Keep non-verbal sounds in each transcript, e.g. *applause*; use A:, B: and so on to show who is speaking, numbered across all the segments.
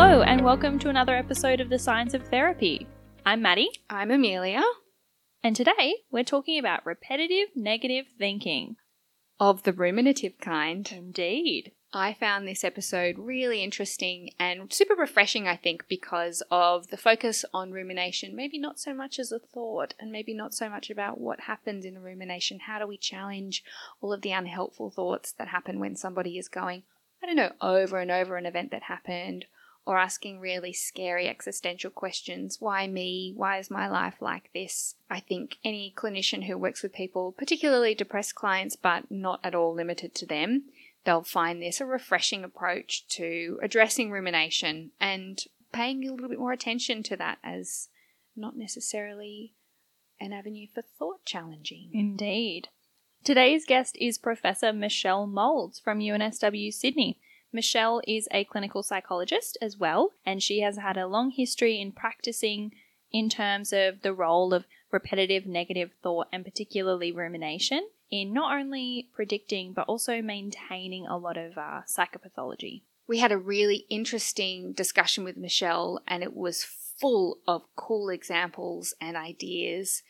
A: Hello, and welcome to another episode of The Science of Therapy. I'm Maddie,
B: I'm Amelia.
A: and today we're talking about repetitive negative thinking.
B: Of the ruminative kind.
A: Indeed.
B: I found this episode really interesting and super refreshing, I think, because of the focus on rumination. Maybe not so much as a thought, and maybe not so much about what happens in a rumination. How do we challenge all of the unhelpful thoughts that happen when somebody is going, I don't know, over and over an event that happened, or asking really scary existential questions. Why me? Why is my life like this? I think any clinician who works with people, particularly depressed clients, but not at all limited to them, they'll find this a refreshing approach to addressing rumination and paying a little bit more attention to that as not necessarily an avenue for thought challenging.
A: Indeed. Today's guest is Professor Michelle Moulds from UNSW Sydney. Michelle is a clinical psychologist as well, and she has had a long history in practicing in terms of the role of repetitive negative thought and particularly rumination in not only predicting but also maintaining a lot of uh, psychopathology.
B: We had a really interesting discussion with Michelle, and it was full of cool examples and ideas.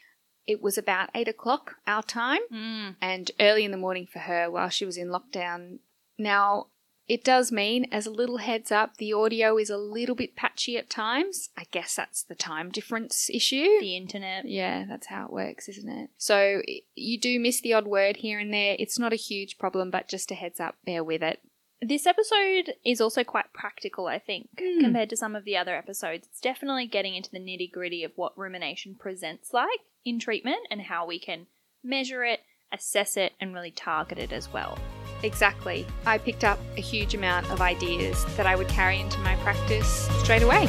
B: It was about eight o'clock our time
A: Mm.
B: and early in the morning for her while she was in lockdown. Now, it does mean, as a little heads up, the audio is a little bit patchy at times. I guess that's the time difference issue.
A: The internet.
B: Yeah, that's how it works, isn't it? So you do miss the odd word here and there. It's not a huge problem, but just a heads up, bear with it.
A: This episode is also quite practical, I think,
B: Mm.
A: compared to some of the other episodes. It's definitely getting into the nitty gritty of what rumination presents like in treatment and how we can measure it, assess it, and really target it as well.
B: Exactly. I picked up a huge amount of ideas that I would carry into my practice straight away.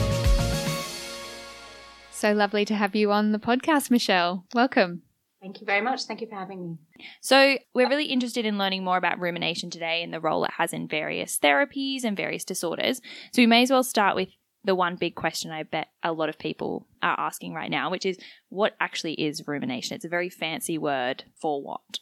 B: So lovely to have you on the podcast, Michelle. Welcome.
C: Thank you very much. Thank you for having me.
A: So, we're really interested in learning more about rumination today and the role it has in various therapies and various disorders. So, we may as well start with the one big question I bet a lot of people are asking right now, which is what actually is rumination? It's a very fancy word for what?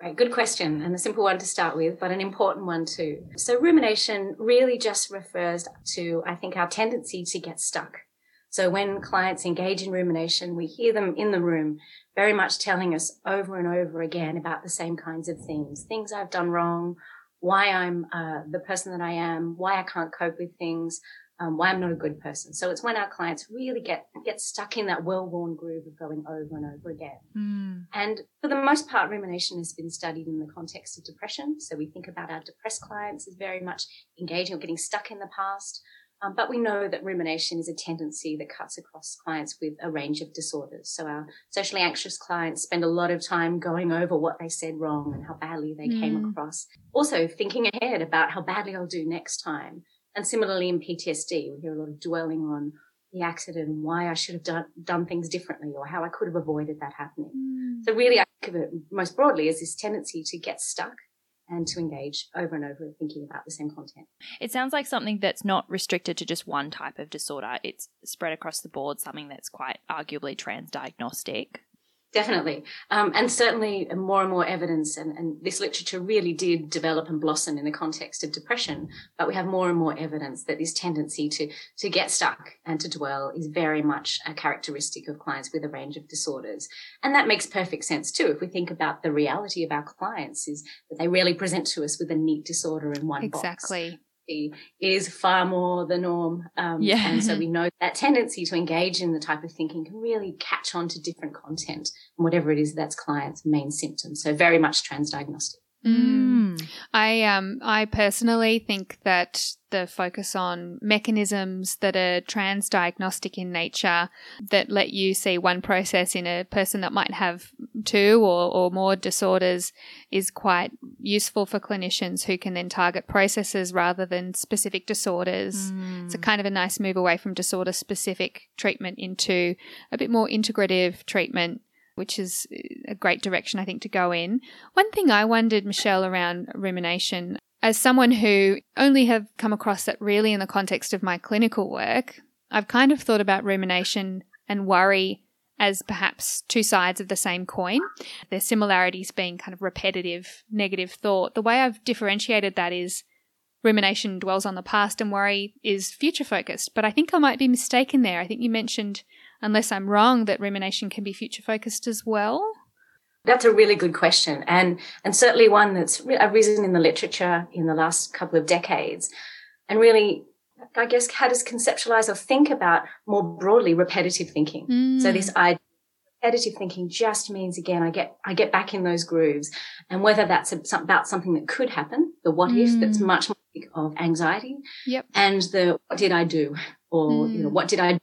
C: Right, good question, and a simple one to start with, but an important one too. So, rumination really just refers to, I think, our tendency to get stuck. So, when clients engage in rumination, we hear them in the room very much telling us over and over again about the same kinds of things things I've done wrong, why I'm uh, the person that I am, why I can't cope with things, um, why I'm not a good person. So, it's when our clients really get, get stuck in that well worn groove of going over and over again. And for the most part, rumination has been studied in the context of depression. So we think about our depressed clients as very much engaging or getting stuck in the past. Um, but we know that rumination is a tendency that cuts across clients with a range of disorders. So our socially anxious clients spend a lot of time going over what they said wrong and how badly they came
B: Mm.
C: across. Also thinking ahead about how badly I'll do next time. And similarly in PTSD, we hear a lot of dwelling on the accident and why I should have done, done things differently or how I could have avoided that happening. Mm. So really, I think of it most broadly as this tendency to get stuck and to engage over and over thinking about the same content.
A: It sounds like something that's not restricted to just one type of disorder. It's spread across the board, something that's quite arguably transdiagnostic.
C: Definitely. Um, and certainly more and more evidence, and, and this literature really did develop and blossom in the context of depression, but we have more and more evidence that this tendency to, to get stuck and to dwell is very much a characteristic of clients with a range of disorders. And that makes perfect sense too. If we think about the reality of our clients is that they rarely present to us with a neat disorder in one box.
B: Exactly.
C: Is far more the norm. Um,
A: Yeah.
C: And so we *laughs* know that tendency to engage in the type of thinking can really catch on to different content and whatever it is that's client's main symptom. So very much transdiagnostic.
B: Mm. I um I personally think that the focus on mechanisms that are transdiagnostic in nature that let you see one process in a person that might have two or, or more disorders is quite useful for clinicians who can then target processes rather than specific disorders. It's a kind of a nice move away from disorder specific treatment into a bit more integrative treatment which is uh, a great direction I think to go in. One thing I wondered, Michelle, around rumination, as someone who only have come across it really in the context of my clinical work, I've kind of thought about rumination and worry as perhaps two sides of the same coin. Their similarities being kind of repetitive, negative thought. The way I've differentiated that is rumination dwells on the past and worry is future focused. But I think I might be mistaken there. I think you mentioned, unless I'm wrong, that rumination can be future focused as well.
C: That's a really good question, and and certainly one that's arisen in the literature in the last couple of decades, and really, I guess, how does conceptualize or think about more broadly repetitive thinking. Mm. So this idea repetitive thinking just means again i get i get back in those grooves and whether that's about something that could happen the what mm. if that's mm. much more of anxiety
B: yep.
C: and the what did i do or mm. you know mm. what did i do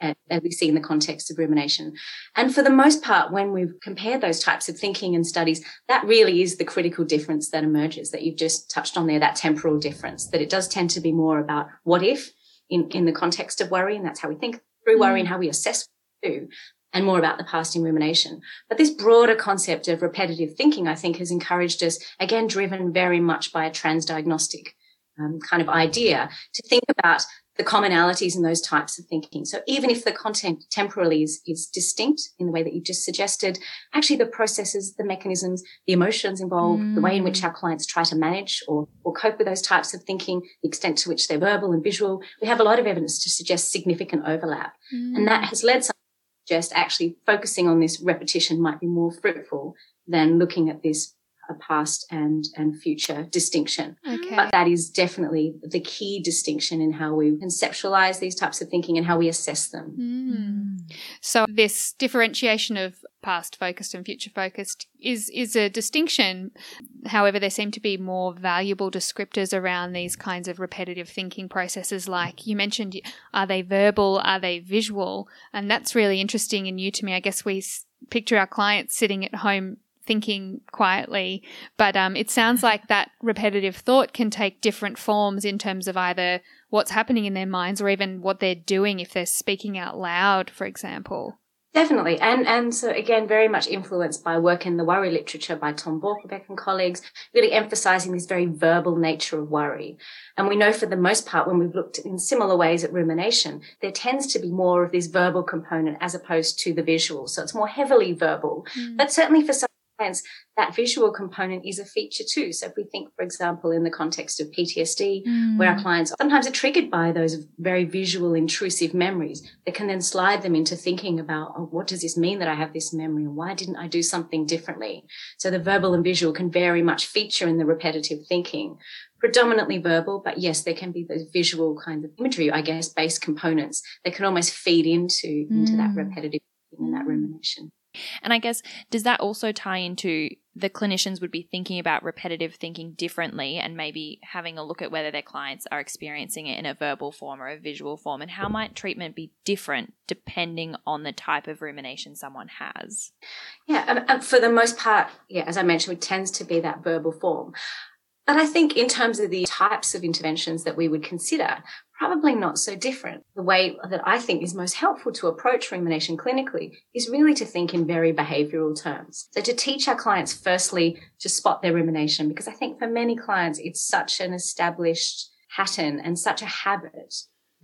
C: as we see in the context of rumination. And for the most part, when we've compared those types of thinking and studies, that really is the critical difference that emerges that you've just touched on there, that temporal difference, that it does tend to be more about what if in, in the context of worry. And that's how we think through worry mm. and how we assess do and more about the past in rumination. But this broader concept of repetitive thinking, I think, has encouraged us, again, driven very much by a transdiagnostic um, kind of idea to think about the commonalities in those types of thinking. So even if the content temporally is, is distinct in the way that you just suggested, actually the processes, the mechanisms, the emotions involved, mm. the way in which mm. our clients try to manage or, or cope with those types of thinking, the extent to which they're verbal and visual, we have a lot of evidence to suggest significant overlap. Mm. And that has led some just actually focusing on this repetition might be more fruitful than looking at this a past and and future distinction. Okay. But that is definitely the key distinction in how we conceptualize these types of thinking and how we assess them.
B: Mm. So this differentiation of past focused and future focused is is a distinction. However, there seem to be more valuable descriptors around these kinds of repetitive thinking processes. Like you mentioned, are they verbal? Are they visual? And that's really interesting and new to me. I guess we picture our clients sitting at home thinking quietly. But um, it sounds like that repetitive thought can take different forms in terms of either what's happening in their minds or even what they're doing if they're speaking out loud, for example.
C: Definitely. And and so again, very much influenced by work in the worry literature by Tom Borkovec and colleagues, really emphasizing this very verbal nature of worry. And we know for the most part, when we've looked in similar ways at rumination, there tends to be more of this verbal component as opposed to the visual. So it's more heavily verbal. Mm. But certainly for some clients, that visual component is a feature too. So if we think, for example, in the context of PTSD, mm. where our mm. clients sometimes are triggered by those very visual, intrusive memories, that can then slide them into thinking about, oh, what does this mean that I have this memory and why didn't I do something differently? So the verbal and visual can very much feature in the repetitive thinking predominantly verbal, but yes, there can be those visual kind of imagery, I guess, based components that can almost feed into, mm. into that mm. repetitive and that rumination.
A: And I guess, does that also tie into the clinicians would be thinking about repetitive thinking differently and maybe having a look at whether their clients are experiencing it in a verbal form or a visual form? And how might treatment be different depending on the type of rumination someone has?
C: Yeah, and for the most part, yeah, as I mentioned, it tends to be that verbal form. But I think in terms of the types of interventions that we would consider, probably not so different. The way that I think is most helpful to approach rumination clinically is really to think in very behavioral terms. So to teach our clients firstly to spot their rumination, because I think for many clients, it's such an established pattern and such a habit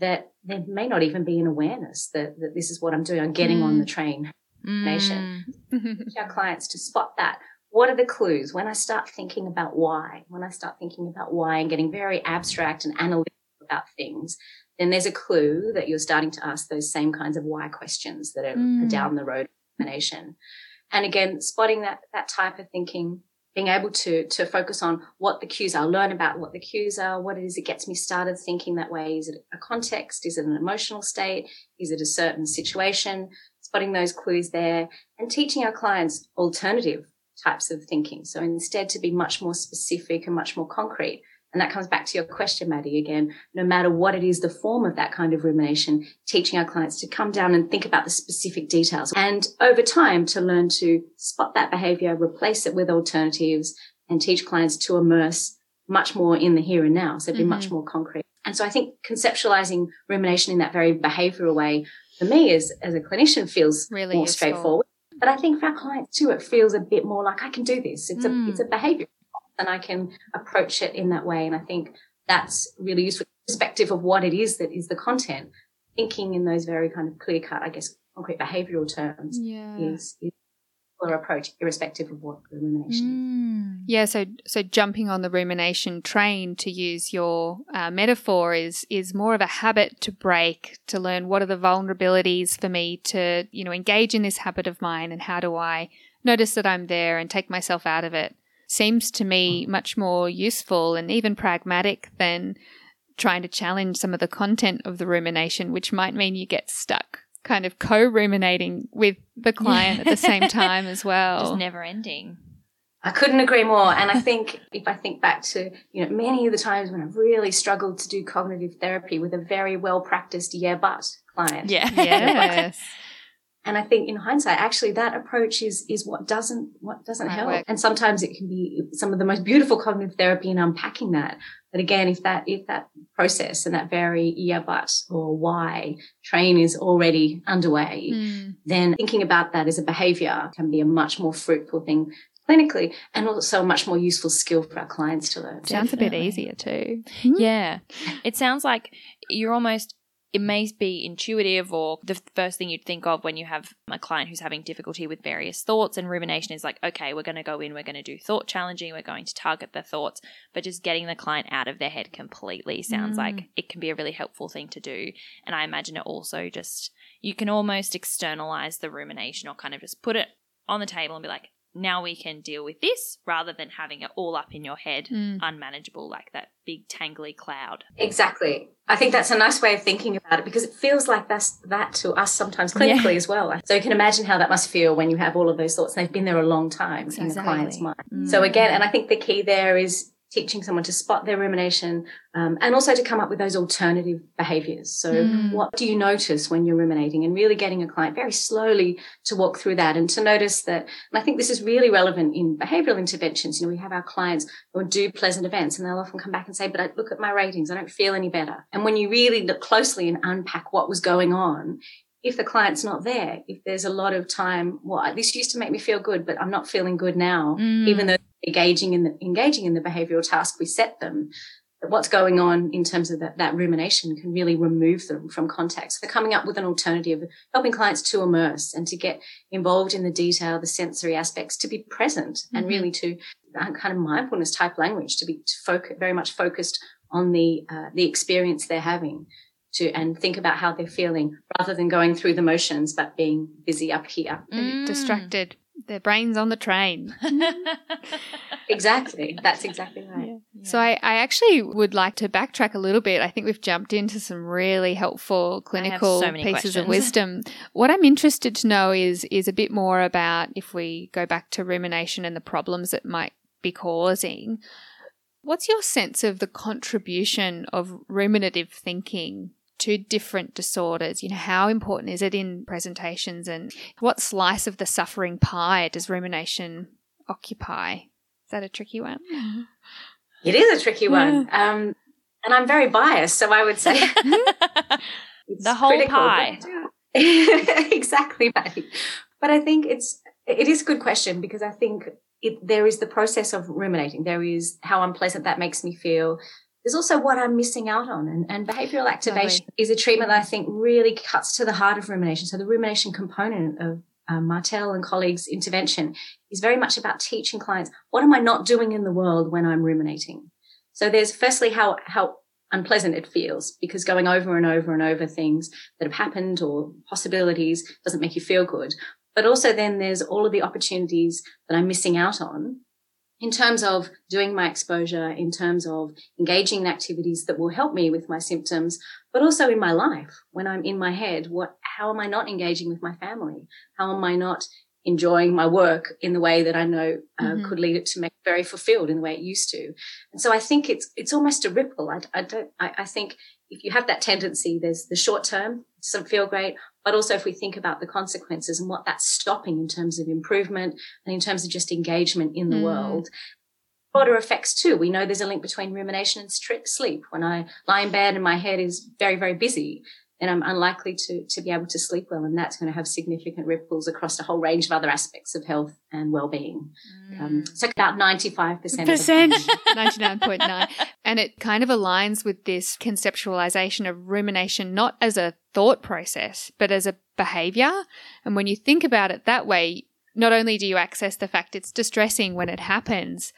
C: that there may not even be an awareness that, that this is what I'm doing. I'm getting mm. on the train. Mm. *laughs* teach our clients to spot that what are the clues when I start thinking about why? When I start thinking about why and getting very abstract and analytical about things, then there's a clue that you're starting to ask those same kinds of why questions that are, mm. down the road of. And again, spotting that that type of thinking, being able to to focus on what the cues are, learn about what the cues are, what it is that gets me started thinking that way. Is it a context? Is it an emotional state? Is it a certain situation? Spotting those clues there and teaching our clients alternative types of thinking. So instead to be much more specific and much more concrete. And that comes back to your question, Maddie, again, no matter what it is, the form of that kind of rumination, teaching our clients to come down and think about the specific details and over time to learn to spot that behavior, replace it with alternatives and teach clients to immerse much more in the here and now. So be mm-hmm. much more concrete. And so I think conceptualizing rumination in that very behavioral way for me as, as a clinician feels really more useful. straightforward. But I think for our clients too, it feels a bit more like I can do this. It's mm. a it's a behavior and I can approach it in that way. And I think that's really useful perspective of what it is that is the content. Thinking in those very kind of clear cut, I guess, concrete behavioral terms
B: yeah.
C: is, is approach, irrespective of what the rumination
B: mm. Yeah, so so jumping on the rumination train, to use your uh, metaphor, is is more of a habit to break, to learn what are the vulnerabilities for me to you know engage in this habit of mine, and how do I notice that I'm there and take myself out of it. Seems to me hmm. much more useful and even pragmatic than trying to challenge some of the content of the rumination, which might mean you get stuck kind of co ruminating with the client at the same time as well.
A: Just never ending.
C: I couldn't agree more. And I think if I think back to, you know, many of the times when I've really struggled to do cognitive therapy with a very well practiced yeah but client.
A: Yeah.
B: Yes. *laughs*
C: And I think in hindsight, actually that approach is, is what doesn't, what doesn't help. Work. And sometimes it can be some of the most beautiful cognitive therapy in unpacking that. But again, if that, if that process and that very yeah, but or why train is already underway, mm. then thinking about that as a behavior can be a much more fruitful thing clinically and also a much more useful skill for our clients to learn.
B: Sounds Definitely. a bit easier too.
A: Yeah. It sounds like you're almost it may be intuitive or the first thing you'd think of when you have a client who's having difficulty with various thoughts and rumination is like okay we're going to go in we're going to do thought challenging we're going to target the thoughts but just getting the client out of their head completely sounds mm. like it can be a really helpful thing to do and i imagine it also just you can almost externalize the rumination or kind of just put it on the table and be like now we can deal with this rather than having it all up in your head, mm. unmanageable, like that big tangly cloud.
C: Exactly. I think that's a nice way of thinking about it because it feels like that's that to us sometimes clinically yeah. as well. So you can imagine how that must feel when you have all of those thoughts and they've been there a long time exactly. in the client's mind. Mm. So again, and I think the key there is teaching someone to spot their rumination um, and also to come up with those alternative behaviors. So, mm. what do you notice when you're ruminating? And really getting a client very slowly to walk through that and to notice that. And I think this is really relevant in behavioral interventions. You know, we have our clients who do pleasant events and they'll often come back and say, But I look at my ratings, I don't feel any better. And when you really look closely and unpack what was going on, if the client's not there, if there's a lot of time, well, this used to make me feel good, but I'm not feeling good now, mm. even though engaging in the engaging in the behavioral task we set them what's going on in terms of that, that rumination can really remove them from context. So coming up with an alternative, helping clients to immerse and to get involved in the detail, the sensory aspects, to be present mm-hmm. and really to uh, kind of mindfulness type language, to be to focus, very much focused on the, uh, the experience they're having to, and think about how they're feeling rather than going through the motions, but being busy up here.
B: Mm. Distracted their brains on the train. *laughs* *laughs*
C: exactly. That's exactly right. Yeah.
B: Yeah. So I, I actually would like to backtrack a little bit. I think we've jumped into some really helpful clinical so pieces questions. of *laughs* wisdom. What I'm interested to know is is a bit more about if we go back to rumination and the problems it might be causing. What's your sense of the contribution of ruminative thinking to different disorders. You know, how important is it in presentations and what slice of the suffering pie does rumination occupy? Is that a tricky one?
C: It is a tricky one. Um, and I'm very biased, so I would say *laughs*
A: the whole critical, pie. *laughs*
C: exactly right. But I think it's it is a good question because I think it, there is the process of ruminating. There is how unpleasant that makes me feel there's also what I'm missing out on. And, and behavioral activation is a treatment that I think really cuts to the heart of rumination. So the rumination component of um, Martell and colleagues' intervention is very much about teaching clients what am I not doing in the world when I'm ruminating. So there's firstly how how unpleasant it feels because going over and over and over things that have happened or possibilities doesn't make you feel good. But also then there's all of the opportunities that I'm missing out on in terms of doing my exposure, in terms of engaging in activities that will help me with my symptoms, but also in my life when I'm in my head, what, how am I not engaging with my family? How am I not enjoying my work in the way that I know uh, mm-hmm. could lead it to make very fulfilled in the way it used to? And so I think it's, it's almost a ripple. I, I don't, I, I think if you have that tendency, there's the short term, it doesn't feel great. But also if we think about the consequences and what that's stopping in terms of improvement and in terms of just engagement in the mm. world, broader effects too. We know there's a link between rumination and sleep. When I lie in bed and my head is very, very busy, then I'm unlikely to, to be able to sleep well. And that's going to have significant ripples across a whole range of other aspects of health and well-being. Mm. Um, so about 95%.
B: Percent, 99.9. *laughs* And it kind of aligns with this conceptualization of rumination, not as a thought process, but as a behavior. And when you think about it that way, not only do you access the fact it's distressing when it happens,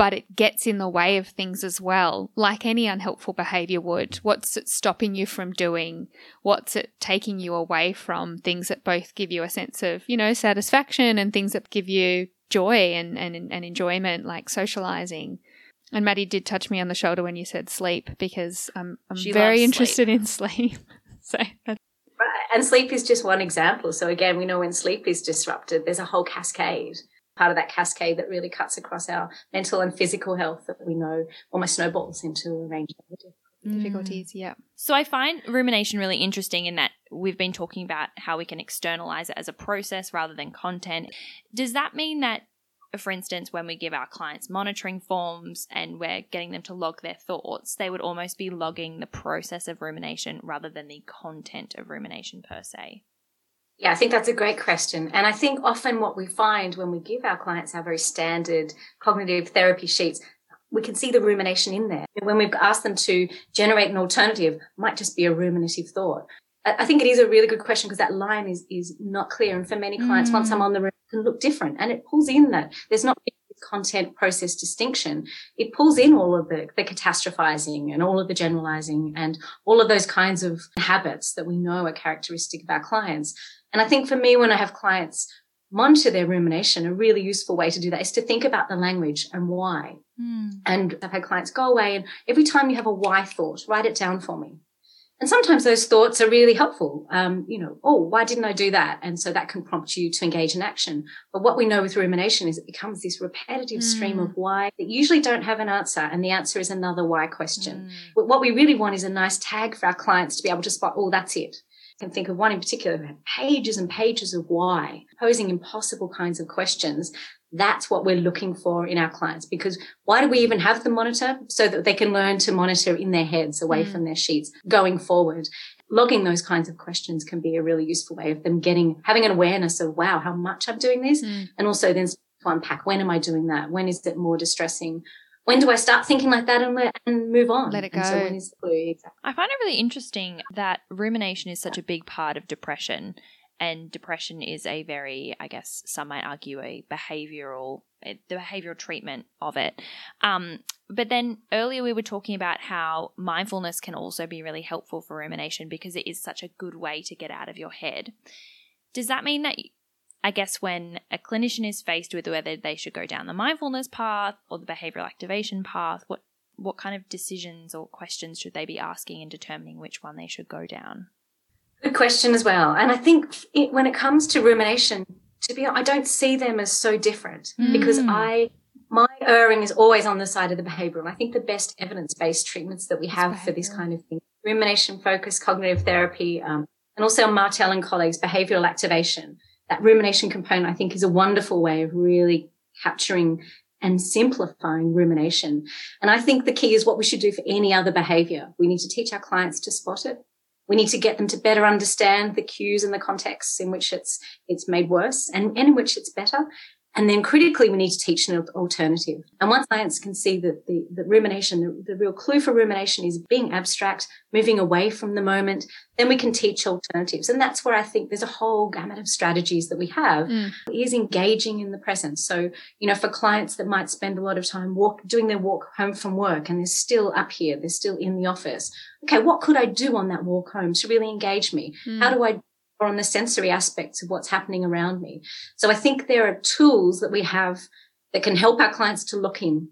B: but it gets in the way of things as well, like any unhelpful behavior would. What's it stopping you from doing? What's it taking you away from? Things that both give you a sense of, you know, satisfaction and things that give you joy and, and, and enjoyment, like socializing. And Maddie did touch me on the shoulder when you said sleep because I'm, I'm very interested sleep. in sleep. *laughs* so
C: and sleep is just one example. So again, we know when sleep is disrupted, there's a whole cascade part of that cascade that really cuts across our mental and physical health that we know almost snowballs into a range of
B: difficulties. Mm. Yeah.
A: So I find rumination really interesting in that we've been talking about how we can externalize it as a process rather than content. Does that mean that for instance, when we give our clients monitoring forms and we're getting them to log their thoughts, they would almost be logging the process of rumination rather than the content of rumination per se.
C: Yeah, I think that's a great question. And I think often what we find when we give our clients our very standard cognitive therapy sheets, we can see the rumination in there. When we've asked them to generate an alternative, might just be a ruminative thought. I think it is a really good question because that line is is not clear. And for many clients, mm. once I'm on the room, can look different. And it pulls in that there's not content process distinction, it pulls in all of the, the catastrophizing and all of the generalizing and all of those kinds of habits that we know are characteristic of our clients. And I think for me, when I have clients monitor their rumination, a really useful way to do that is to think about the language and why. Mm. And I've had clients go away and every time you have a why thought, write it down for me. And sometimes those thoughts are really helpful. Um, you know, oh, why didn't I do that? And so that can prompt you to engage in action. But what we know with rumination is it becomes this repetitive mm. stream of why that usually don't have an answer. And the answer is another why question. Mm. But what we really want is a nice tag for our clients to be able to spot, oh, that's it. Can think of one in particular, pages and pages of why, posing impossible kinds of questions that's what we're looking for in our clients because why do we even have the monitor? So that they can learn to monitor in their heads away mm. from their sheets going forward. Logging those kinds of questions can be a really useful way of them getting, having an awareness of, wow, how much I'm doing this. Mm. And also then to unpack, when am I doing that? When is it more distressing? When do I start thinking like that and, let, and move on?
B: Let it go.
C: so when is the blue? Exactly.
A: I find it really interesting that rumination is such a big part of depression and depression is a very, I guess, some might argue, a behavioral, eh, the behavioral treatment of it. Um, but then earlier we were talking about how mindfulness can also be really helpful for rumination because it is such a good way to get out of your head. Does that mean that, I guess, when a clinician is faced with whether they should go down the mindfulness path or the behavioral activation path, what what kind of decisions or questions should they be asking in determining which one they should go down?
C: Good question as well. And I think it, when it comes to rumination, to be honest, I don't see them as so different mm. because I my erring is always on the side of the behavioral. I think the best evidence based treatments that we have for this kind of thing, rumination focused cognitive therapy, um, and also Martell and colleagues, behavioral activation. That rumination component, I think, is a wonderful way of really capturing and simplifying rumination. And I think the key is what we should do for any other behavior. We need to teach our clients to spot it we need to get them to better understand the cues and the contexts in which it's it's made worse and, and in which it's better and then critically, we need to teach an alternative. And once clients can see that the, the rumination, the, the, real clue for rumination is being abstract, moving away from the moment, then we can teach alternatives. And that's where I think there's a whole gamut of strategies that we have mm. is engaging in the present. So, you know, for clients that might spend a lot of time walk, doing their walk home from work and they're still up here, they're still in the office. Okay, what could I do on that walk home to really engage me? Mm. How do I or on the sensory aspects of what's happening around me. So I think there are tools that we have that can help our clients to look in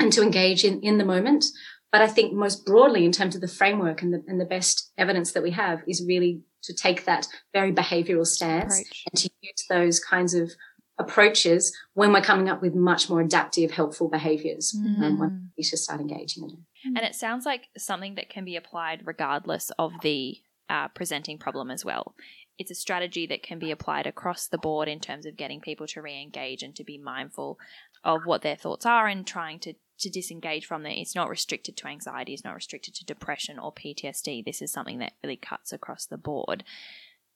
C: and to engage in, in the moment. But I think most broadly in terms of the framework and the, and the best evidence that we have is really to take that very behavioral stance Approach. and to use those kinds of approaches when we're coming up with much more adaptive, helpful behaviors mm-hmm. and when we should start engaging in it.
A: And it sounds like something that can be applied regardless of the uh, presenting problem as well it's a strategy that can be applied across the board in terms of getting people to re-engage and to be mindful of what their thoughts are and trying to to disengage from them. It's not restricted to anxiety, it's not restricted to depression or PTSD. This is something that really cuts across the board.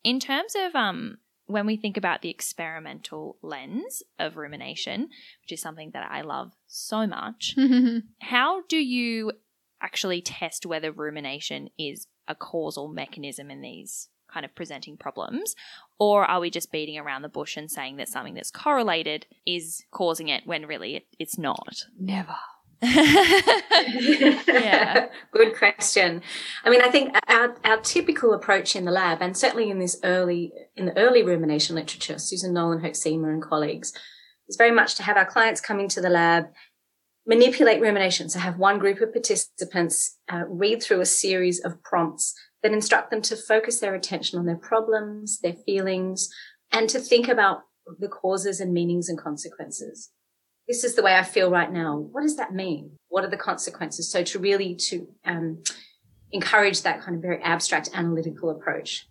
A: In terms of um when we think about the experimental lens of rumination, which is something that I love so much, *laughs* how do you actually test whether rumination is a causal mechanism in these kind of presenting problems? Or are we just beating around the bush and saying that something that's correlated is causing it when really it, it's not?
B: Never. *laughs*
A: yeah. *laughs*
C: Good question. I mean, I think our, our typical approach in the lab, and certainly in this early, in the early rumination literature, Susan Nolen-Hoeksema and colleagues, is very much to have our clients come into the lab, manipulate rumination. So have one group of participants uh, read through a series of prompts that instruct them to focus their attention on their problems, their feelings, and to think about the causes and meanings and consequences this is the way I feel right now. What does that mean? What are the consequences? So to really to um, encourage that kind of very abstract analytical approach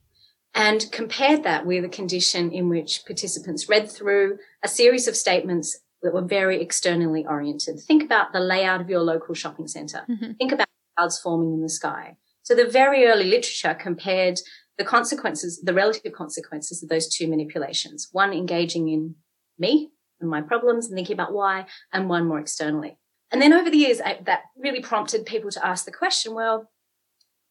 C: and compared that with a condition in which participants read through a series of statements that were very externally oriented. Think about the layout of your local shopping center. Mm-hmm. Think about clouds forming in the sky. So the very early literature compared the consequences, the relative consequences of those two manipulations, one engaging in me and my problems and thinking about why, and one more externally. And then over the years, I, that really prompted people to ask the question, well,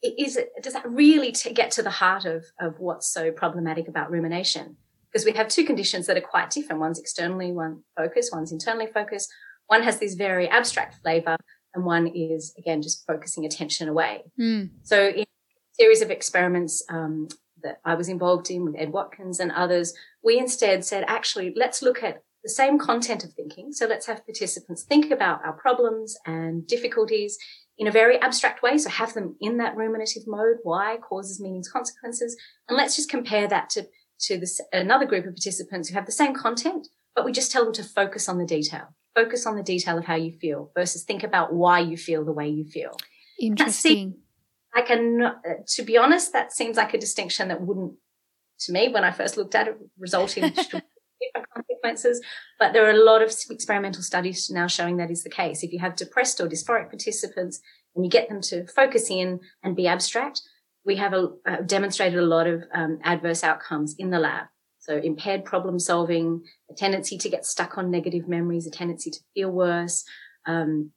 C: is it, does that really t- get to the heart of, of what's so problematic about rumination? Because we have two conditions that are quite different. One's externally one focused, one's internally focused. One has this very abstract flavor and one is, again, just focusing attention away.
B: Mm.
C: So in a series of experiments um, that I was involved in with Ed Watkins and others, we instead said, actually, let's look at the same content of thinking. So let's have participants think about our problems and difficulties in a very abstract way. So have them in that ruminative mode. Why causes, meanings, consequences. And let's just compare that to, to this, another group of participants who have the same content, but we just tell them to focus on the detail. Focus on the detail of how you feel versus think about why you feel the way you feel.
B: Interesting.
C: I can, to be honest, that seems like a distinction that wouldn't, to me, when I first looked at it, result in *laughs* different consequences. But there are a lot of experimental studies now showing that is the case. If you have depressed or dysphoric participants and you get them to focus in and be abstract, we have a, uh, demonstrated a lot of um, adverse outcomes in the lab. So impaired problem solving, a tendency to get stuck on negative memories, a tendency to feel worse. Um,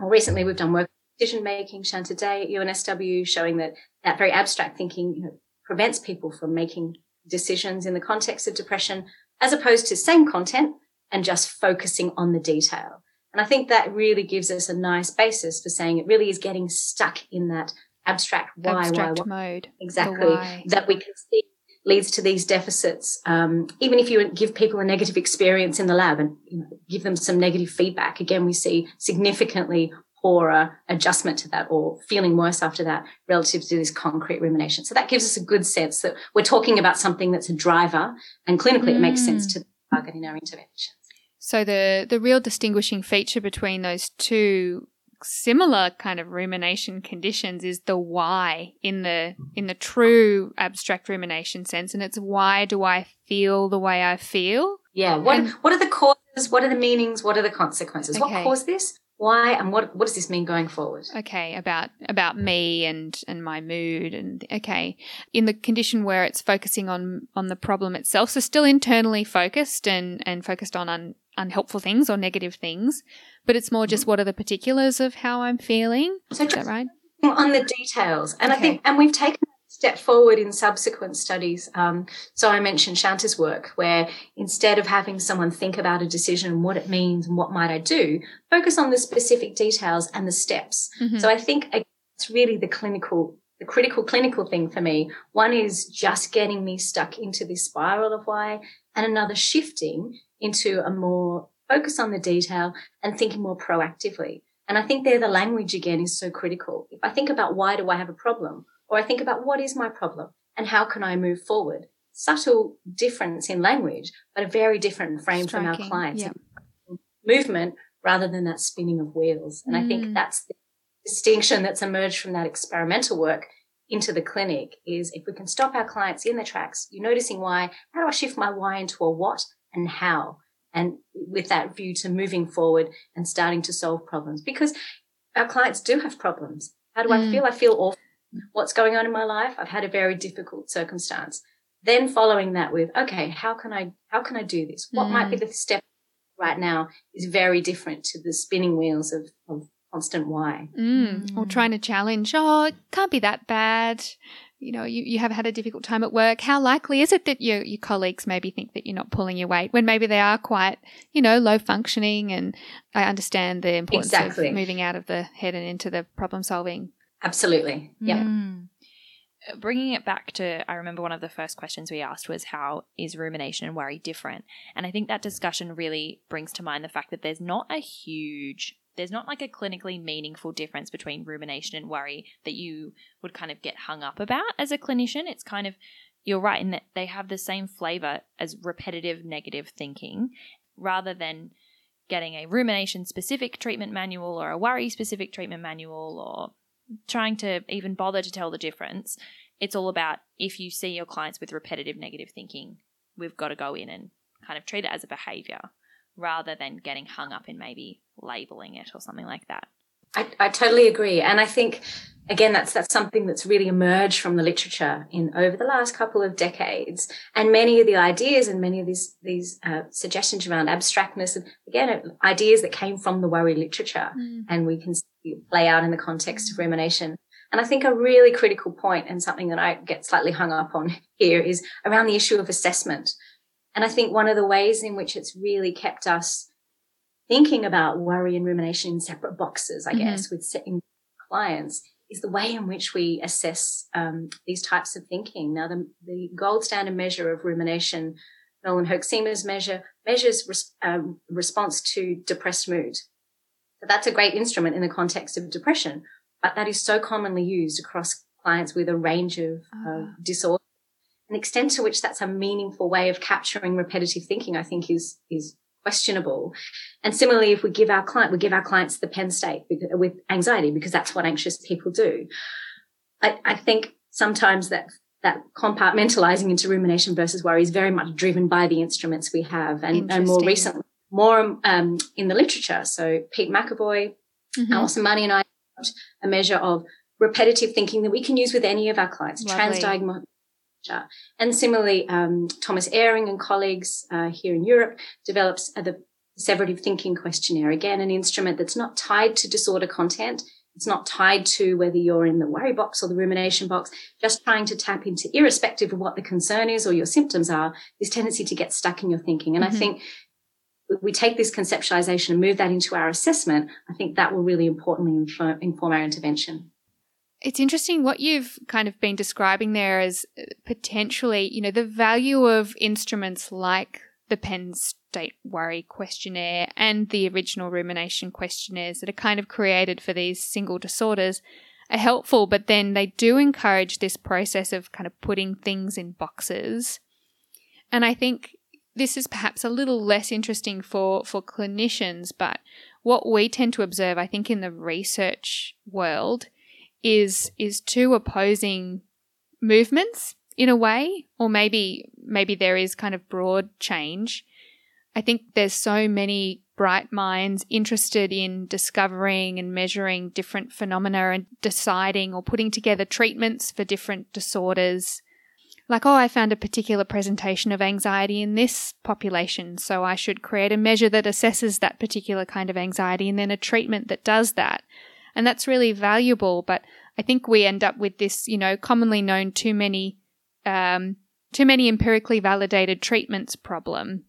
C: more recently, we've done work on decision making, Shanta Day at UNSW, showing that that very abstract thinking you know, prevents people from making decisions in the context of depression, as opposed to same content and just focusing on the detail. And I think that really gives us a nice basis for saying it really is getting stuck in that abstract why,
B: abstract
C: why, why.
B: mode.
C: Exactly.
B: Why.
C: That we can see leads to these deficits. Um, even if you give people a negative experience in the lab and you know, give them some negative feedback, again, we see significantly poorer adjustment to that or feeling worse after that relative to this concrete rumination. So that gives us a good sense that we're talking about something that's a driver and clinically mm. it makes sense to target in our interventions.
B: So the the real distinguishing feature between those two similar kind of rumination conditions is the why in the in the true abstract rumination sense and it's why do I feel the way I feel?
C: Yeah, what and, what are the causes, what are the meanings, what are the consequences? Okay. What caused this? why and what what does this mean going forward
B: okay about about me and and my mood and okay in the condition where it's focusing on on the problem itself so still internally focused and and focused on un, unhelpful things or negative things but it's more just what are the particulars of how i'm feeling so is that right
C: on the details and okay. i think and we've taken a step forward in subsequent studies. Um, so I mentioned Shanta's work, where instead of having someone think about a decision and what it means and what might I do, focus on the specific details and the steps. Mm-hmm. So I think it's really the clinical, the critical clinical thing for me. One is just getting me stuck into this spiral of why, and another shifting into a more focus on the detail and thinking more proactively. And I think there the language again is so critical. If I think about why do I have a problem? Or I think about what is my problem and how can I move forward? Subtle difference in language, but a very different frame Striking. from our clients. Movement rather than that spinning of wheels. And mm. I think mm. that's the distinction that's emerged from that experimental work into the clinic is if we can stop our clients in their tracks, you're noticing why, how do I shift my why into a what and how? And with that view to moving forward and starting to solve problems because our clients do have problems. How do mm. I feel? I feel awful what's going on in my life. I've had a very difficult circumstance. Then following that with, okay, how can I, how can I do this? What mm. might be mm. the step right now is very different to the spinning wheels of, of constant why.
B: Mm. Mm. Or trying to challenge, oh, it can't be that bad. You know, you, you have had a difficult time at work. How likely is it that your, your colleagues maybe think that you're not pulling your weight when maybe they are quite, you know, low functioning? And I understand the importance exactly. of moving out of the head and into the problem solving.
C: Absolutely. Yeah. Mm
A: bringing it back to, I remember one of the first questions we asked was how is rumination and worry different? And I think that discussion really brings to mind the fact that there's not a huge, there's not like a clinically meaningful difference between rumination and worry that you would kind of get hung up about as a clinician. It's kind of, you're right in that they have the same flavor as repetitive negative thinking rather than getting a rumination specific treatment manual or a worry specific treatment manual or trying to even bother to tell the difference. It's all about if you see your clients with repetitive negative thinking, we've got to go in and kind of treat it as a behavior rather than getting hung up in maybe labeling it or something like that.
C: I, I totally agree. And I think again, that's that's something that's really emerged from the literature in over the last couple of decades. And many of the ideas and many of these these uh, suggestions around abstractness, and again, ideas that came from the worry literature, mm. and we can play out in the context of rumination. And I think a really critical point and something that I get slightly hung up on *laughs* here is around the issue of assessment. And I think one of the ways in which it's really kept us thinking about worry and rumination in separate boxes, I mm-hmm. guess, with setting clients is the way in which we assess um, these types of thinking. Now, the, the, gold standard measure of rumination, Nolen-Hoeksema's measure, measures res, um, response to depressed mood. So that's a great instrument in the context of depression, but that is so commonly used across clients with a range of uh, disorders. An extent to which that's a meaningful way of capturing repetitive thinking, I think, is is questionable. And similarly, if we give our client, we give our clients the Penn state with anxiety because that's what anxious people do. I, I think sometimes that that compartmentalizing into rumination versus worry is very much driven by the instruments we have and, and more recently more um, in the literature so pete McEvoy, mm-hmm. Alison Mahoney and i a measure of repetitive thinking that we can use with any of our clients transdiagnostic and similarly, um, Thomas Ehring and colleagues uh, here in Europe develops the Perseverative Thinking Questionnaire. Again, an instrument that's not tied to disorder content. It's not tied to whether you're in the worry box or the rumination box, just trying to tap into, irrespective of what the concern is or your symptoms are, this tendency to get stuck in your thinking. And mm-hmm. I think we take this conceptualization and move that into our assessment, I think that will really importantly inform, inform our intervention.
B: It's interesting what you've kind of been describing there as uh, potentially, you know, the value of instruments like the Penn State Worry Questionnaire and the original rumination questionnaires that are kind of created for these single disorders are helpful, but then they do encourage this process of kind of putting things in boxes. And I think this is perhaps a little less interesting for, for clinicians, but what we tend to observe, I think, in the research world is is two opposing movements in a way or maybe maybe there is kind of broad change. I think there's so many bright minds interested in discovering and measuring different phenomena and deciding or putting together treatments for different disorders. Like oh i found a particular presentation of anxiety in this population so i should create a measure that assesses that particular kind of anxiety and then a treatment that does that and that's really valuable. But I think we end up with this, you know, commonly known too many, um, too many empirically validated treatments problem.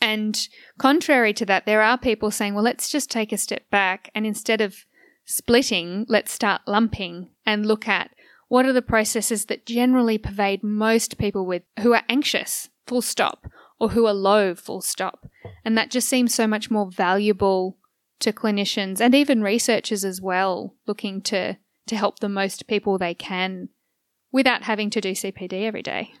B: And contrary to that, there are people saying, well, let's just take a step back and instead of splitting, let's start lumping and look at what are the processes that generally pervade most people with who are anxious, full stop, or who are low, full stop. And that just seems so much more valuable to clinicians and even researchers as well, looking to, to help the most people they can without having to do CPD every day.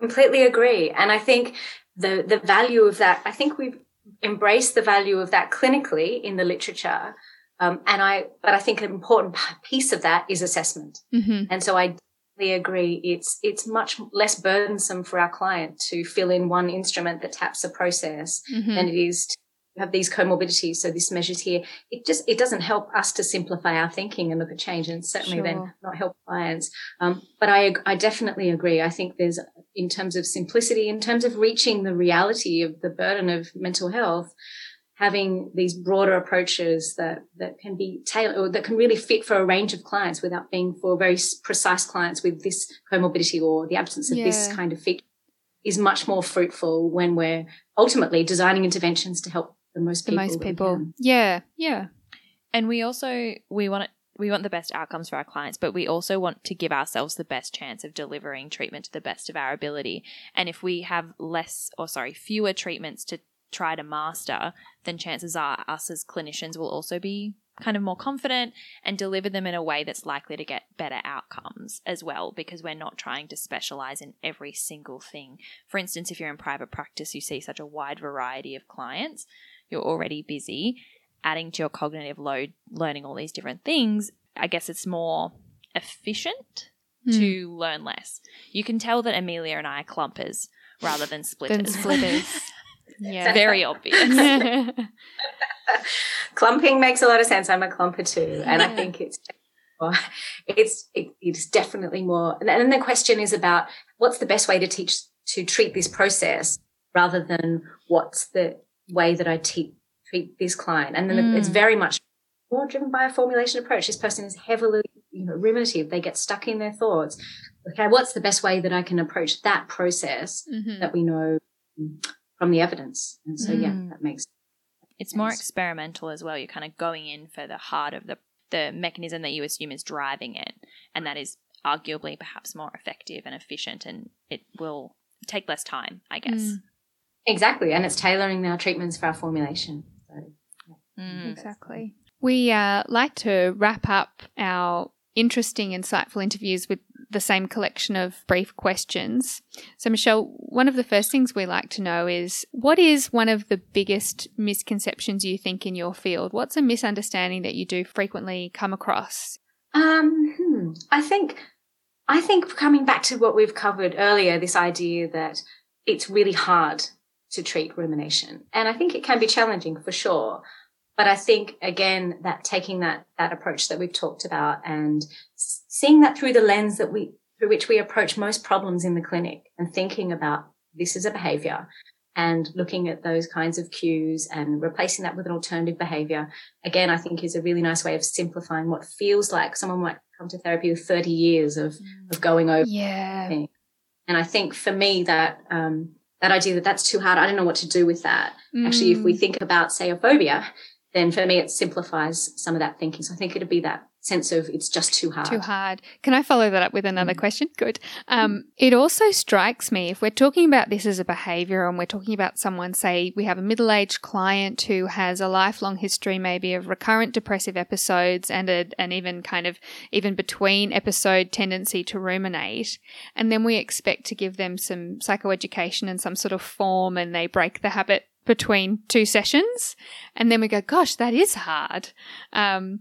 C: Completely agree. And I think the, the value of that, I think we've embraced the value of that clinically in the literature. Um, and I, but I think an important piece of that is assessment. Mm-hmm. And so I agree. It's, it's much less burdensome for our client to fill in one instrument that taps a process mm-hmm. than it is to have these comorbidities, so this measures here. It just it doesn't help us to simplify our thinking and look at change, and certainly sure. then not help clients. Um, but I I definitely agree. I think there's in terms of simplicity, in terms of reaching the reality of the burden of mental health, having these broader approaches that, that can be tailored or that can really fit for a range of clients without being for very precise clients with this comorbidity or the absence of yeah. this kind of feature is much more fruitful when we're ultimately designing interventions to help the most people.
B: The most people. Yeah, yeah.
A: And we also we want it we want the best outcomes for our clients, but we also want to give ourselves the best chance of delivering treatment to the best of our ability. And if we have less or sorry, fewer treatments to try to master, then chances are us as clinicians will also be kind of more confident and deliver them in a way that's likely to get better outcomes as well because we're not trying to specialize in every single thing. For instance, if you're in private practice, you see such a wide variety of clients, you're already busy. Adding to your cognitive load, learning all these different things, I guess it's more efficient mm. to learn less. You can tell that Amelia and I are clumpers rather than splitters.
B: Than splitters. *laughs*
A: Yeah. Very obvious. *laughs*
C: Clumping makes a lot of sense. I'm a clumper too. And I think it's *laughs* it's it, it's definitely more and then the question is about what's the best way to teach to treat this process rather than what's the way that I te- treat this client. And then mm. it's very much more driven by a formulation approach. This person is heavily, you know, ruminative. They get stuck in their thoughts. Okay, what's the best way that I can approach that process mm-hmm. that we know from the evidence. And so, mm. yeah, that makes
A: it's more experimental as well. You're kind of going in for the heart of the the mechanism that you assume is driving it, and that is arguably perhaps more effective and efficient, and it will take less time, I guess. Mm.
C: Exactly, and it's tailoring our treatments for our formulation. So,
B: yeah. mm. Exactly. We uh, like to wrap up our interesting, insightful interviews with the same collection of brief questions. So, Michelle, one of the first things we like to know is what is one of the biggest misconceptions you think in your field? What's a misunderstanding that you do frequently come across?
C: Um, hmm. I think, I think coming back to what we've covered earlier, this idea that it's really hard to treat rumination, and I think it can be challenging for sure. But I think again that taking that that approach that we've talked about and seeing that through the lens that we through which we approach most problems in the clinic and thinking about this is a behavior and looking at those kinds of cues and replacing that with an alternative behavior again i think is a really nice way of simplifying what feels like someone might come to therapy with 30 years of of going over
B: yeah.
C: and i think for me that um that idea that that's too hard i don't know what to do with that mm. actually if we mm. think about say a phobia then for me it simplifies some of that thinking. So I think it'd be that sense of it's just too hard.
B: Too hard. Can I follow that up with another mm. question? Good. Um, it also strikes me if we're talking about this as a behavior and we're talking about someone, say, we have a middle aged client who has a lifelong history maybe of recurrent depressive episodes and a, an even kind of even between episode tendency to ruminate. And then we expect to give them some psychoeducation and some sort of form and they break the habit between two sessions. And then we go, gosh, that is hard. Um,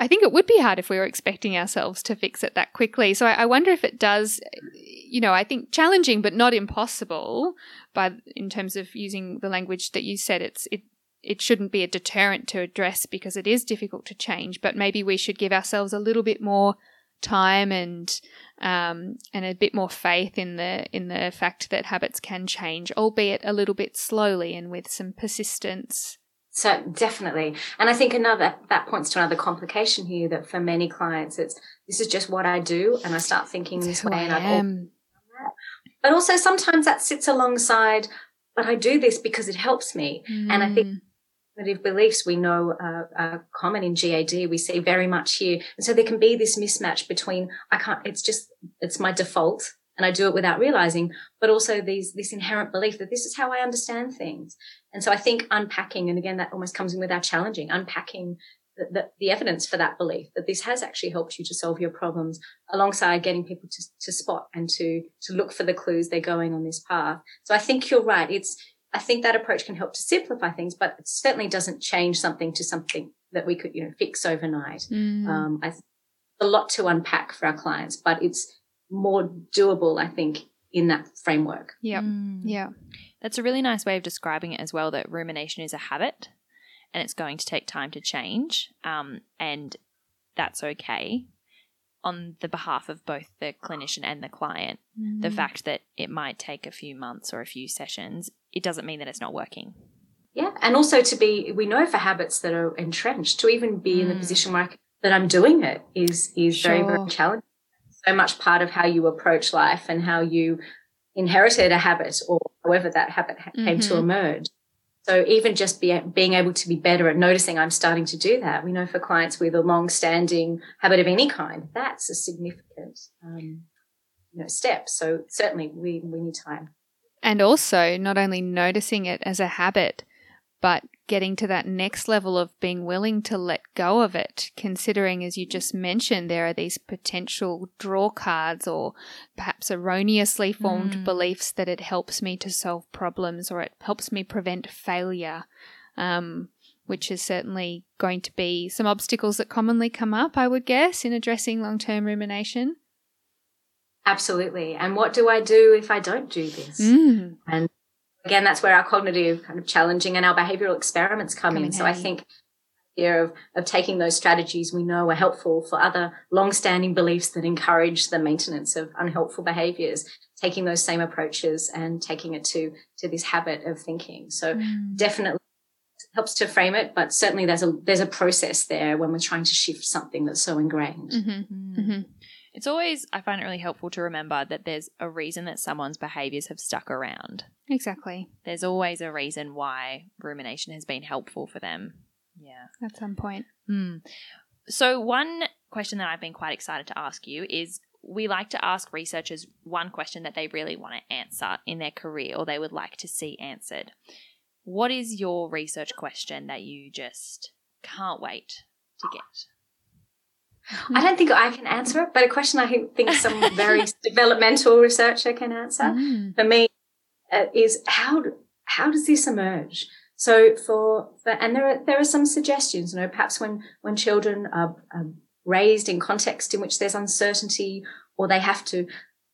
B: I think it would be hard if we were expecting ourselves to fix it that quickly. So I, I, wonder if it does, you know, I think challenging but not impossible. But in terms of using the language that you said, it's it it shouldn't be a deterrent to address because it is difficult to change. But maybe we should give ourselves a little bit more time and um, and a bit more faith in the in the fact that habits can change, albeit a little bit slowly and with some persistence.
C: So definitely, and I think another that points to another complication here that for many clients, it's this is just what I do, and I start thinking this way, I and I am. But also sometimes that sits alongside, but I do this because it helps me, mm. and I think mm cognitive beliefs we know are, are, common in GAD. We see very much here. And so there can be this mismatch between I can't, it's just, it's my default and I do it without realizing, but also these, this inherent belief that this is how I understand things. And so I think unpacking, and again, that almost comes in with our challenging, unpacking the, the, the evidence for that belief that this has actually helped you to solve your problems alongside getting people to, to spot and to, to look for the clues they're going on this path. So I think you're right. It's, I think that approach can help to simplify things, but it certainly doesn't change something to something that we could, you know, fix overnight. Mm. Um, I a lot to unpack for our clients, but it's more doable, I think, in that framework.
B: Yeah. Mm. Yeah.
A: That's a really nice way of describing it as well that rumination is a habit and it's going to take time to change. Um, and that's okay on the behalf of both the clinician and the client. Mm. The fact that it might take a few months or a few sessions, it doesn't mean that it's not working.
C: yeah. And also to be, we know for habits that are entrenched, to even be mm. in the
A: Mm.
C: position where I, that I'm doing it is, is
B: Sure.
C: very, very challenging. So much part of how you approach life and how you inherited a habit or however that habit ha- came to
B: Mhm.
C: emerge. So even just be, being able to be better at noticing I'm starting to do that. We know for clients with a long standing habit of any kind, that's a significant, um, you know, step. So certainly we, we need time.
B: And also, not only noticing it as a habit, but getting to that next level of being willing to let go of it, considering, as you just mentioned, there are these potential draw cards or perhaps erroneously formed
A: Mm.
B: beliefs that it helps me to solve problems or it helps me prevent failure. Um, which is certainly going to be some obstacles that commonly come up, I would guess, in addressing long term rumination.
C: Absolutely. And what do I do if I don't do this?
B: Mm.
C: And again, that's where our cognitive kind of challenging and our behavioral experiments come,
B: Come
C: in.
B: in
C: So I think the idea of, of taking those strategies we know are helpful for other long-standing beliefs that encourage the maintenance of unhelpful behaviors, taking those same approaches and taking it to, to this habit of thinking. So
B: Mm.
C: definitely helps to frame it, but certainly there's a, there's a process there when we're trying to shift something that's so ingrained.
B: Mhm.
A: Mm. It's always, I find it really helpful to remember that there's a reason that someone's behaviors have stuck around.
B: Exactly.
A: There's always a reason why rumination has been helpful for them. Yeah.
B: At some point.
A: Hmm. So, one question that I've been quite excited to ask you is we like to ask researchers one question that they really want to answer in their career or they would like to see answered. What is your research question that you just can't wait to get?
C: I don't think I can answer it, but a question I think some *laughs* very developmental researcher can answer.
B: Mm.
C: for me uh, is how how does this emerge? So for, for and there are there are some suggestions. You know, perhaps when when children are, are raised in context in which there's uncertainty, or they have to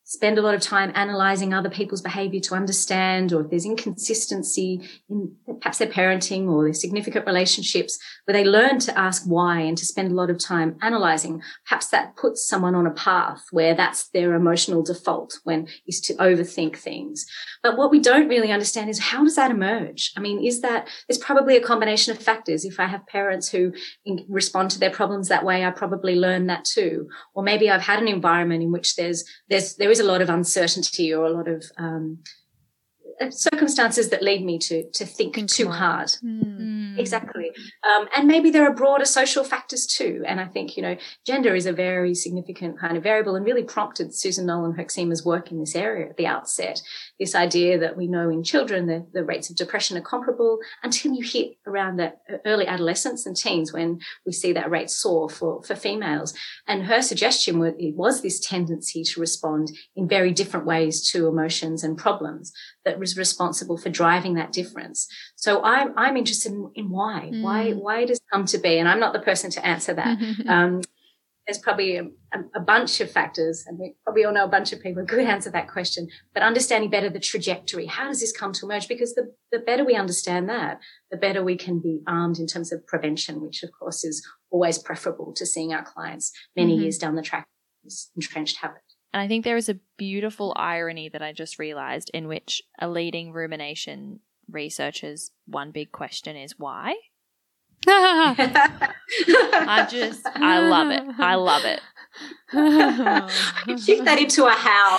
C: spend a lot of time analyzing other people's behavior to understand, or if there's inconsistency in perhaps their parenting or their significant relationships, where they learn to ask why and to spend a lot of time analyzing, perhaps that puts someone on a path where that's their emotional default when is to overthink things. But what we don't really understand is how does that emerge? I mean, is that, it's probably a combination of factors. If I have parents who respond to their problems that way, I probably learn that too. Or maybe I've had an environment in which there's, there's, there is a lot of uncertainty or a lot of, um, circumstances that lead me to, to think,
B: Think
C: too
B: more.
C: hard.
B: Mm.
C: Exactly. Um, and maybe there are broader social factors too. And I think, you know, gender is a very significant kind of variable and really prompted Susan Nolen-Hoeksema's work in this area at the outset. This idea that we know in children the, the rates of depression are comparable until you hit around that early adolescence and teens when we see that rate soar for, for females. And her suggestion was, it was this tendency to respond in very different ways to emotions and problems that was responsible for driving that difference. So I'm I'm interested in, in why why
B: Mm.
C: why does it come to be, and I'm not the person to answer that. *laughs* Um, there's probably a, a, bunch of factors, and we probably all know a bunch of people who could answer that question. But understanding better the trajectory, how does this come to emerge? Because the the better we understand that, the better we can be armed in terms of prevention, which of course is always preferable to seeing our clients many
B: Mhm.
C: years down the track. This entrenched habit.
A: And I think there is a beautiful irony that I just realized in which a leading rumination researcher's one big question is why? *laughs* I just, I love it. I love it. *laughs*
C: Shift that into a how.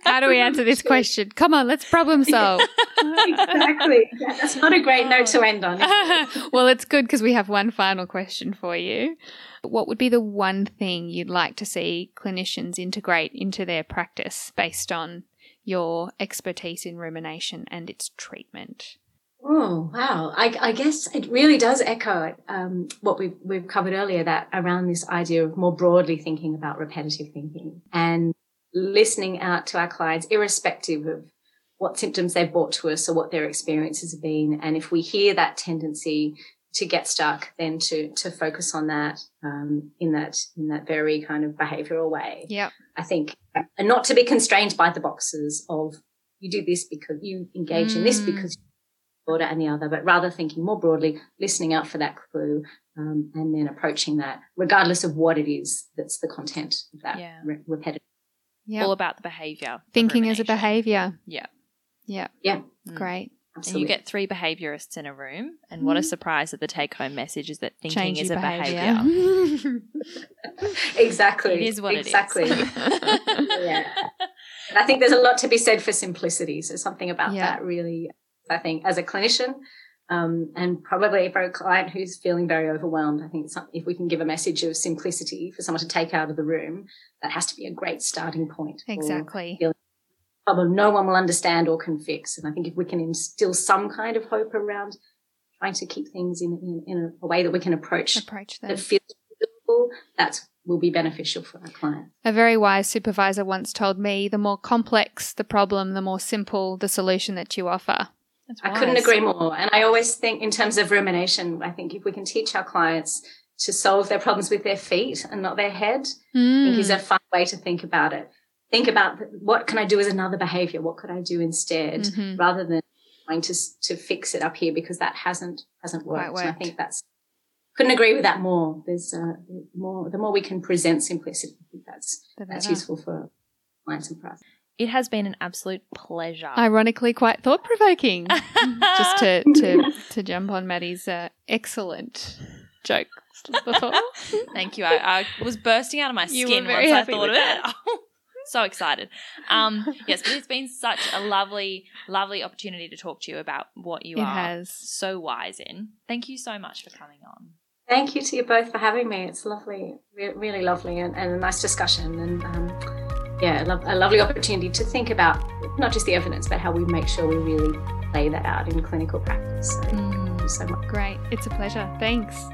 C: *laughs*
B: How do we answer this question? Come on, let's problem solve.
C: exactly. Yeah, that's not a great note to end on. it? *laughs*
B: well, it's good because we have one final question for you. What would be the one thing you'd like to see clinicians integrate into their practice based on your expertise in rumination and its treatment?
C: Oh wow! I, I guess it really does echo um, what we've we've covered earlier that around this idea of more broadly thinking about repetitive thinking and listening out to our clients, irrespective of what symptoms they've brought to us or what their experiences have been. And if we hear that tendency to get stuck, then to to focus on that um, in that in that very kind of behavioural way.
B: Yep.
C: I think, and not to be constrained by the boxes of you do this because you engage in this
B: Mm.
C: because order and the other, but rather thinking more broadly, listening out for that clue, um, and then approaching that, regardless of what it is that's the content of that
A: Yeah.
C: re- repetitive.
B: Yep.
A: All about the behavior.
B: Thinking as a behavior.
A: Yeah.
B: Yeah.
C: Yeah.
A: Mm.
B: Great.
C: Absolutely.
A: And you get three behaviorists in a room, and what a
C: Mm-hmm.
A: surprise that the take home message is that thinking
B: Change
A: is a behavior.
B: behavior. *laughs*
C: exactly.
A: It is what
C: exactly.
A: it is. *laughs*
C: yeah. And I think there's a lot to be said for simplicity. So something about
B: Yeah.
C: that really, I think, as a clinician, um, and probably for a client who's feeling very overwhelmed, I think some, if we can give a message of simplicity for someone to take out of the room, that has to be a great starting point.
B: exactly.
C: Problem no one will understand or can fix. And I think if we can instill some kind of hope around trying to keep things in, in, in a way that we can approach
B: Approach them.
C: that feels doable, that will be beneficial for our client.
B: A very wise supervisor once told me the more complex the problem, the more simple the solution that you offer.
C: I couldn't agree more. And I always think, in terms of rumination, I think if we can teach our clients to solve their problems with their feet and not their head, I think is
B: Mm.
C: a fun way to think about it. Think about what can I do as another behavior? What could I do instead,
B: Mhm.
C: rather than trying to to fix it up here because that hasn't hasn't worked. And I think that's couldn't agree with that more. There's uh, more the more we can present simplicity, I think that's that's useful for clients and for us.
A: It has been an absolute pleasure.
B: Ironically, quite thought provoking. *laughs* Just to, to, to jump on Maddie's uh, excellent joke before. *laughs*
A: Thank you. I, I was bursting out of my
B: You
A: skin once I thought
B: with
A: of it. *laughs* so excited. Um, yes, but it's been such a lovely, lovely opportunity to talk to you about what you
B: It
A: are
B: has.
A: so wise in. Thank you so much for coming on.
C: Thank you to you both for having me. It's lovely, re- really lovely, and, and a nice discussion. And um, yeah, a, lo- a lovely opportunity to think about not just the evidence, but how we make sure we really lay that out in clinical practice. So, thank you mm, so much.
B: Great. It's a pleasure. Thanks.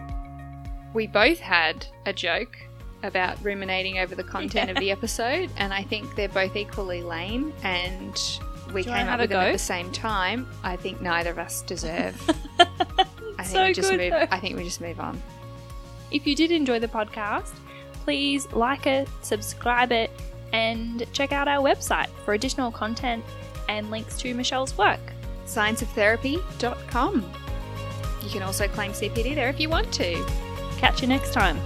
B: We both had a joke about ruminating over the content of the episode, and I think they're both equally lame. And we
A: Do
B: came
A: have
B: up with them at the same time. I think neither of us deserve. *laughs* I think
A: so
B: we just
A: good.
B: move.
A: though.
B: I think we just move on.
A: If you did enjoy the podcast, please like it, subscribe it, and check out our website for additional content and links to Michelle's work.
B: Scienceoftherapy.com. You can also claim CPD there if you want to.
A: Catch you next time.